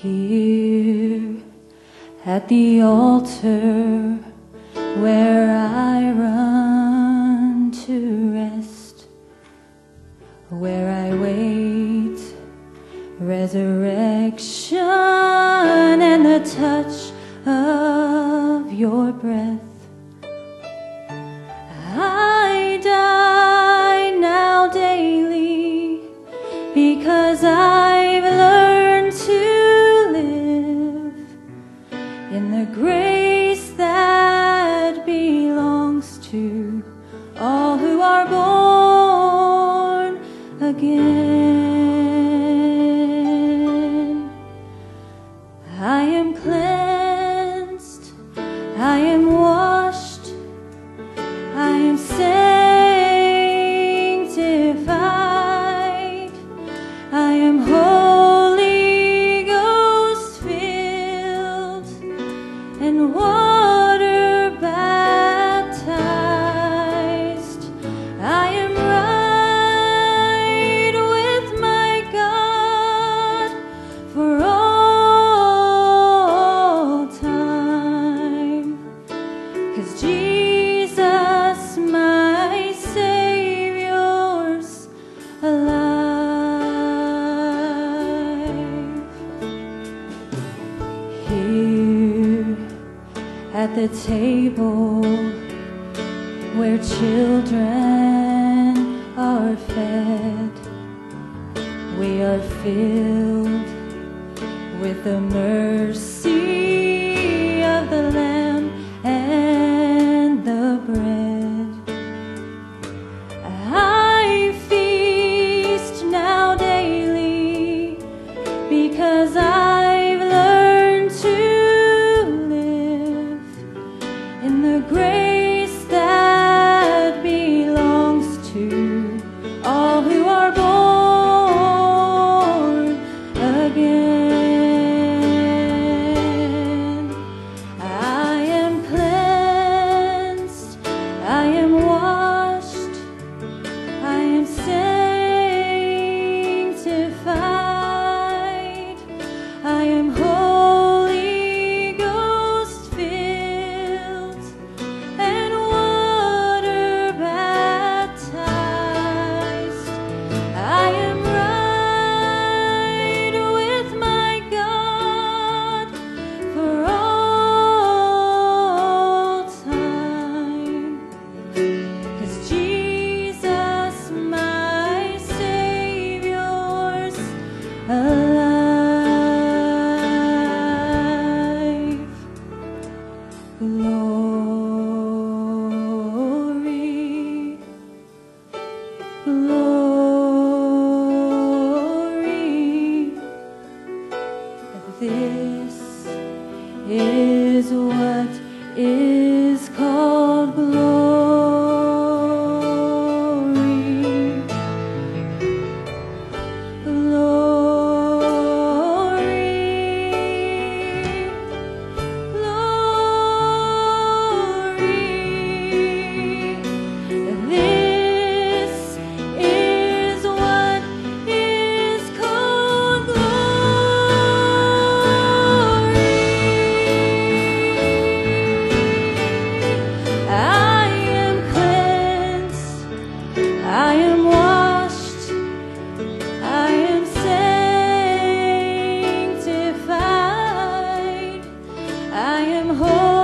Here at the altar where I run to rest, where I wait resurrection and the touch I am the table where children are fed. We are filled with the mercy. This is what is called glory. I am whole.